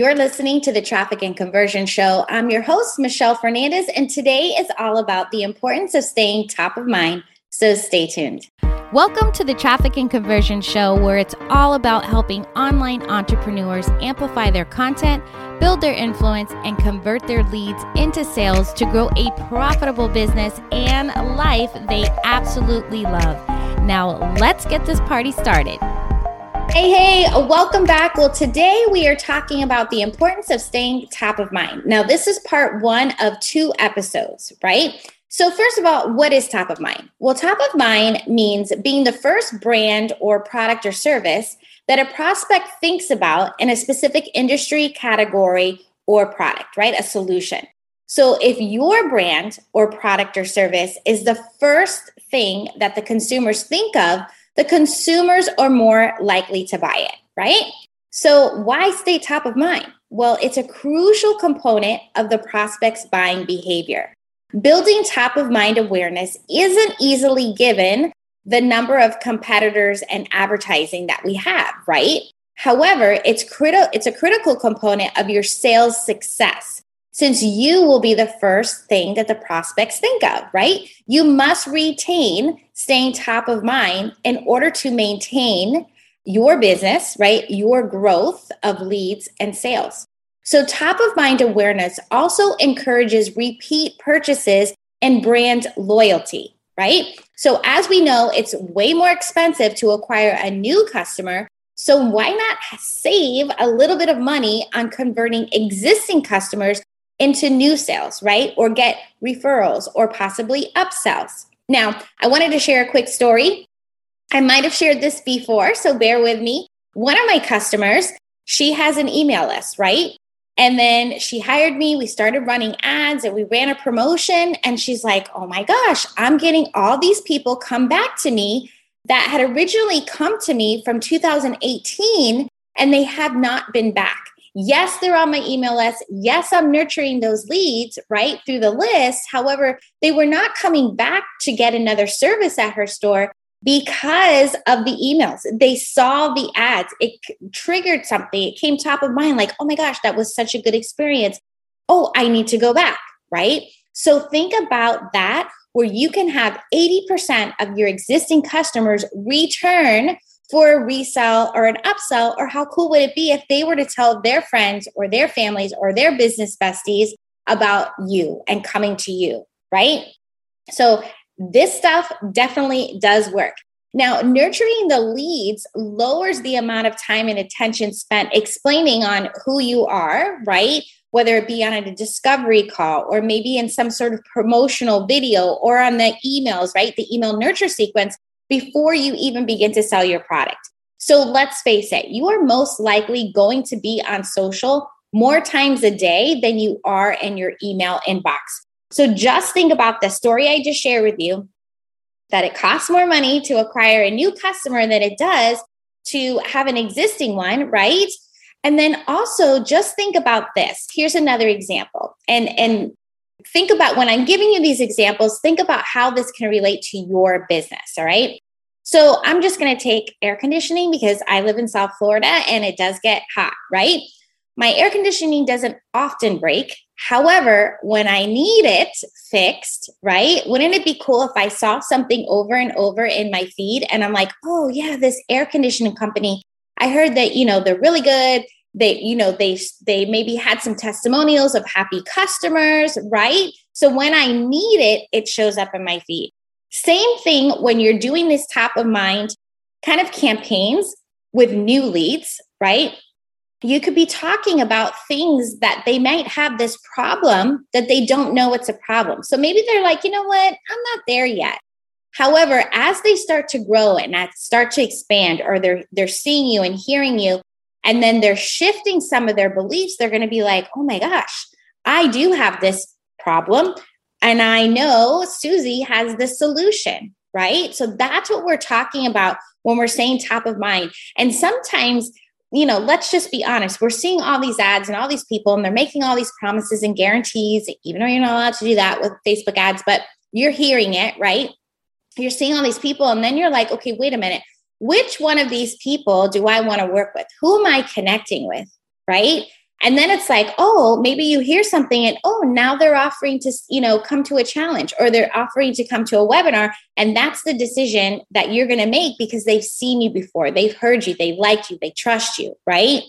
You're listening to the Traffic and Conversion Show. I'm your host, Michelle Fernandez, and today is all about the importance of staying top of mind. So stay tuned. Welcome to the Traffic and Conversion Show, where it's all about helping online entrepreneurs amplify their content, build their influence, and convert their leads into sales to grow a profitable business and life they absolutely love. Now, let's get this party started. Hey, hey, welcome back. Well, today we are talking about the importance of staying top of mind. Now, this is part one of two episodes, right? So, first of all, what is top of mind? Well, top of mind means being the first brand or product or service that a prospect thinks about in a specific industry, category, or product, right? A solution. So, if your brand or product or service is the first thing that the consumers think of, the consumers are more likely to buy it, right? So, why stay top of mind? Well, it's a crucial component of the prospect's buying behavior. Building top of mind awareness isn't easily given the number of competitors and advertising that we have, right? However, it's critical it's a critical component of your sales success since you will be the first thing that the prospects think of, right? You must retain staying top of mind in order to maintain your business, right? Your growth of leads and sales. So, top of mind awareness also encourages repeat purchases and brand loyalty, right? So, as we know, it's way more expensive to acquire a new customer. So, why not save a little bit of money on converting existing customers into new sales, right? Or get referrals or possibly upsells. Now, I wanted to share a quick story. I might have shared this before, so bear with me. One of my customers, she has an email list, right? And then she hired me. We started running ads and we ran a promotion. And she's like, oh my gosh, I'm getting all these people come back to me that had originally come to me from 2018 and they have not been back. Yes, they're on my email list. Yes, I'm nurturing those leads right through the list. However, they were not coming back to get another service at her store because of the emails. They saw the ads, it triggered something. It came top of mind like, oh my gosh, that was such a good experience. Oh, I need to go back, right? So think about that where you can have 80% of your existing customers return for a resell or an upsell? Or how cool would it be if they were to tell their friends or their families or their business besties about you and coming to you, right? So, this stuff definitely does work. Now, nurturing the leads lowers the amount of time and attention spent explaining on who you are, right? Whether it be on a discovery call or maybe in some sort of promotional video or on the emails, right? The email nurture sequence before you even begin to sell your product. So let's face it, you are most likely going to be on social more times a day than you are in your email inbox. So just think about the story I just shared with you that it costs more money to acquire a new customer than it does to have an existing one, right? And then also just think about this. Here's another example. And and think about when I'm giving you these examples, think about how this can relate to your business. All right. So I'm just going to take air conditioning because I live in South Florida and it does get hot, right? My air conditioning doesn't often break. However, when I need it fixed, right? Wouldn't it be cool if I saw something over and over in my feed and I'm like, oh, yeah, this air conditioning company, I heard that, you know, they're really good they you know they they maybe had some testimonials of happy customers right? So when i need it it shows up in my feed. Same thing when you're doing this top of mind kind of campaigns with new leads right? You could be talking about things that they might have this problem that they don't know it's a problem. So maybe they're like you know what? I'm not there yet. However as they start to grow and start to expand or they're they're seeing you and hearing you and then they're shifting some of their beliefs, they're going to be like, oh my gosh, I do have this problem. And I know Susie has the solution, right? So that's what we're talking about when we're saying top of mind. And sometimes, you know, let's just be honest, we're seeing all these ads and all these people, and they're making all these promises and guarantees, even though you're not allowed to do that with Facebook ads, but you're hearing it, right? You're seeing all these people, and then you're like, okay, wait a minute which one of these people do I want to work with? Who am I connecting with? Right. And then it's like, oh, maybe you hear something and oh, now they're offering to, you know, come to a challenge or they're offering to come to a webinar. And that's the decision that you're going to make because they've seen you before, they've heard you, they like you, they trust you, right?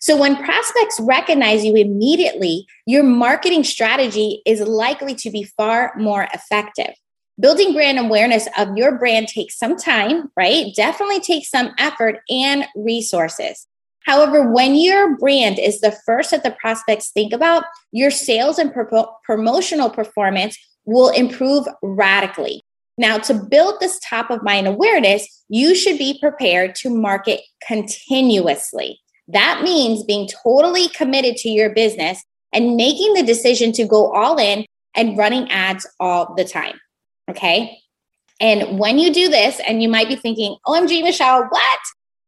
So when prospects recognize you immediately, your marketing strategy is likely to be far more effective. Building brand awareness of your brand takes some time, right? Definitely takes some effort and resources. However, when your brand is the first that the prospects think about, your sales and pro- promotional performance will improve radically. Now, to build this top of mind awareness, you should be prepared to market continuously. That means being totally committed to your business and making the decision to go all in and running ads all the time. Okay. And when you do this, and you might be thinking, OMG, Michelle, what?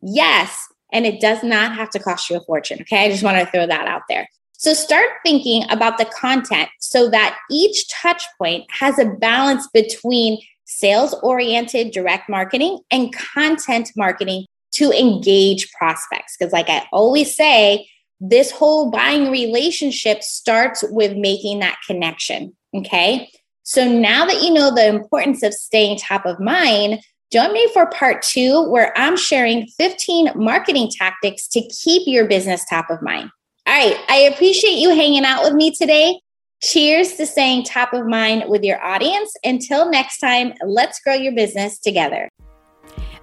Yes. And it does not have to cost you a fortune. Okay. I just want to throw that out there. So start thinking about the content so that each touch point has a balance between sales oriented direct marketing and content marketing to engage prospects. Because, like I always say, this whole buying relationship starts with making that connection. Okay. So now that you know the importance of staying top of mind, join me for part two, where I'm sharing 15 marketing tactics to keep your business top of mind. All right. I appreciate you hanging out with me today. Cheers to staying top of mind with your audience. Until next time, let's grow your business together.